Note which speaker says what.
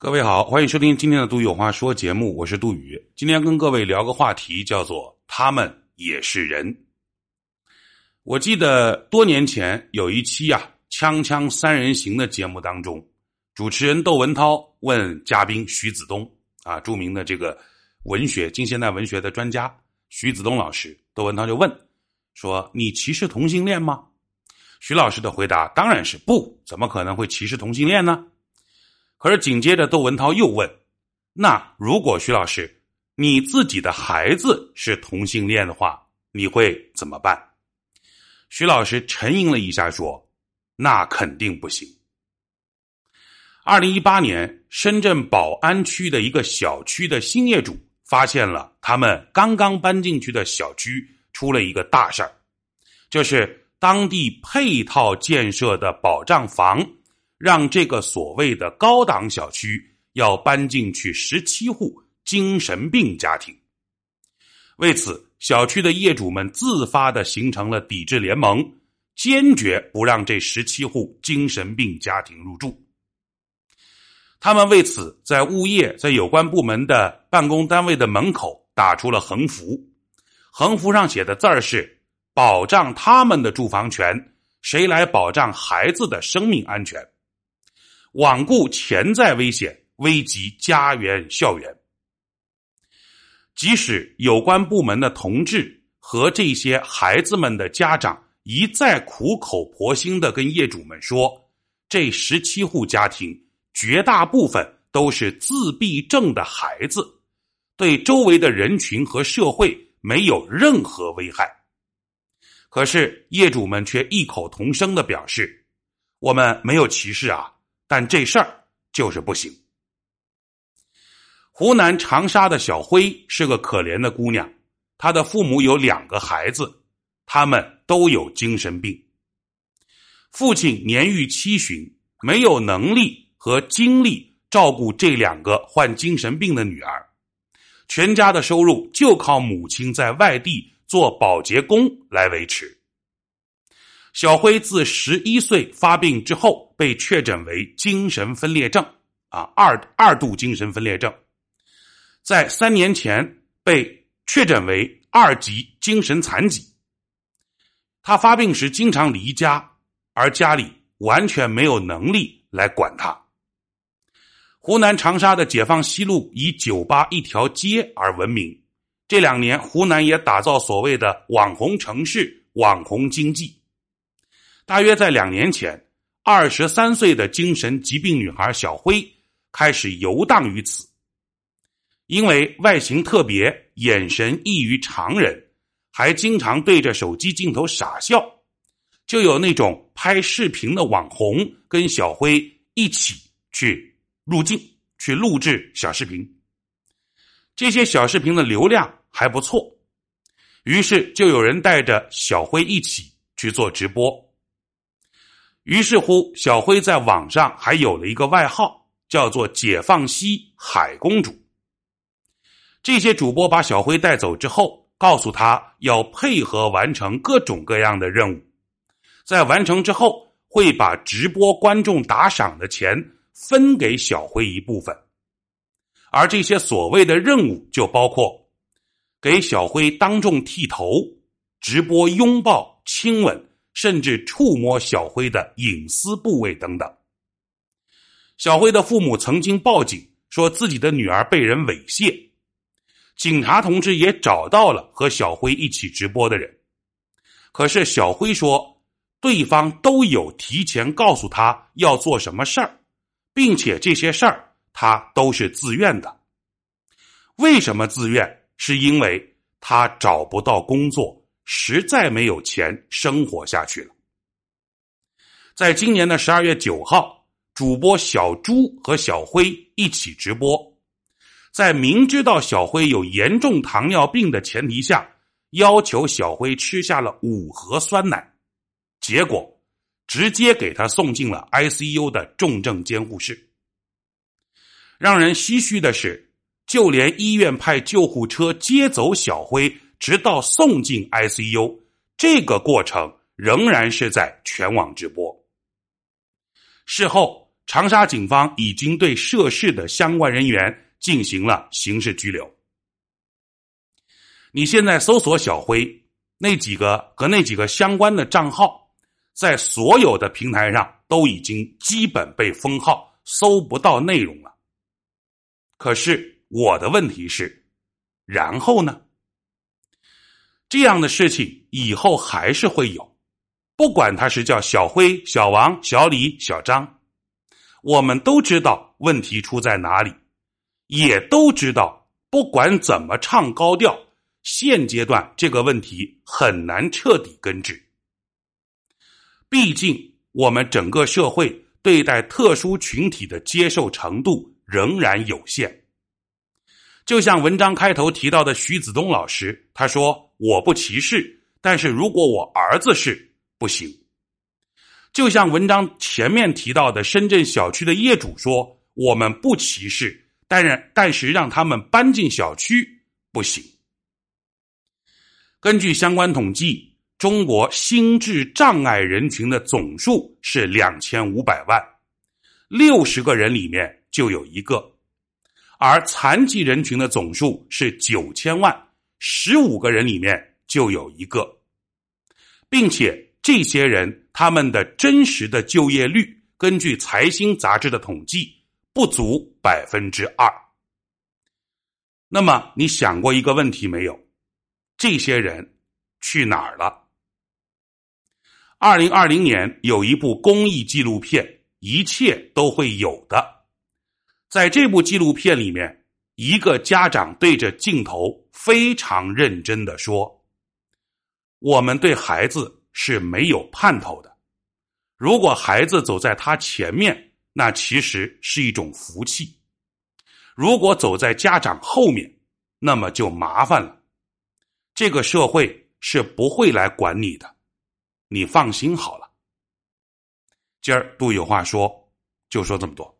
Speaker 1: 各位好，欢迎收听今天的《杜宇有话说》节目，我是杜宇。今天跟各位聊个话题，叫做“他们也是人”。我记得多年前有一期啊《锵锵三人行》的节目当中，主持人窦文涛问嘉宾徐子东啊，著名的这个文学、近现代文学的专家徐子东老师，窦文涛就问说：“你歧视同性恋吗？”徐老师的回答当然是不，怎么可能会歧视同性恋呢？可是紧接着，窦文涛又问：“那如果徐老师你自己的孩子是同性恋的话，你会怎么办？”徐老师沉吟了一下说：“那肯定不行。”二零一八年，深圳宝安区的一个小区的新业主发现了他们刚刚搬进去的小区出了一个大事儿，就是当地配套建设的保障房。让这个所谓的高档小区要搬进去十七户精神病家庭，为此，小区的业主们自发的形成了抵制联盟，坚决不让这十七户精神病家庭入住。他们为此在物业、在有关部门的办公单位的门口打出了横幅，横幅上写的字儿是“保障他们的住房权，谁来保障孩子的生命安全？”罔顾潜在危险，危及家园校园。即使有关部门的同志和这些孩子们的家长一再苦口婆心的跟业主们说，这十七户家庭绝大部分都是自闭症的孩子，对周围的人群和社会没有任何危害。可是业主们却异口同声的表示：“我们没有歧视啊。”但这事儿就是不行。湖南长沙的小辉是个可怜的姑娘，她的父母有两个孩子，他们都有精神病。父亲年逾七旬，没有能力和精力照顾这两个患精神病的女儿，全家的收入就靠母亲在外地做保洁工来维持。小辉自十一岁发病之后，被确诊为精神分裂症，啊，二二度精神分裂症，在三年前被确诊为二级精神残疾。他发病时经常离家，而家里完全没有能力来管他。湖南长沙的解放西路以酒吧一条街而闻名，这两年湖南也打造所谓的网红城市、网红经济。大约在两年前，二十三岁的精神疾病女孩小辉开始游荡于此。因为外形特别，眼神异于常人，还经常对着手机镜头傻笑，就有那种拍视频的网红跟小辉一起去入镜去录制小视频。这些小视频的流量还不错，于是就有人带着小辉一起去做直播。于是乎，小辉在网上还有了一个外号，叫做“解放西海公主”。这些主播把小辉带走之后，告诉他要配合完成各种各样的任务，在完成之后会把直播观众打赏的钱分给小辉一部分，而这些所谓的任务就包括给小辉当众剃头、直播拥抱、亲吻。甚至触摸小辉的隐私部位等等。小辉的父母曾经报警说自己的女儿被人猥亵，警察同志也找到了和小辉一起直播的人，可是小辉说对方都有提前告诉他要做什么事儿，并且这些事儿他都是自愿的。为什么自愿？是因为他找不到工作。实在没有钱生活下去了。在今年的十二月九号，主播小朱和小辉一起直播，在明知道小辉有严重糖尿病的前提下，要求小辉吃下了五盒酸奶，结果直接给他送进了 ICU 的重症监护室。让人唏嘘的是，就连医院派救护车接走小辉。直到送进 ICU，这个过程仍然是在全网直播。事后，长沙警方已经对涉事的相关人员进行了刑事拘留。你现在搜索小辉那几个和那几个相关的账号，在所有的平台上都已经基本被封号，搜不到内容了。可是我的问题是，然后呢？这样的事情以后还是会有，不管他是叫小辉、小王、小李、小张，我们都知道问题出在哪里，也都知道不管怎么唱高调，现阶段这个问题很难彻底根治。毕竟我们整个社会对待特殊群体的接受程度仍然有限。就像文章开头提到的徐子东老师，他说：“我不歧视，但是如果我儿子是不行。”就像文章前面提到的深圳小区的业主说：“我们不歧视，但是但是让他们搬进小区不行。”根据相关统计，中国心智障碍人群的总数是两千五百万，六十个人里面就有一个。而残疾人群的总数是九千万，十五个人里面就有一个，并且这些人他们的真实的就业率，根据财新杂志的统计不足百分之二。那么你想过一个问题没有？这些人去哪儿了？二零二零年有一部公益纪录片《一切都会有的》。在这部纪录片里面，一个家长对着镜头非常认真的说：“我们对孩子是没有盼头的。如果孩子走在他前面，那其实是一种福气；如果走在家长后面，那么就麻烦了。这个社会是不会来管你的，你放心好了。”今儿杜有话说，就说这么多。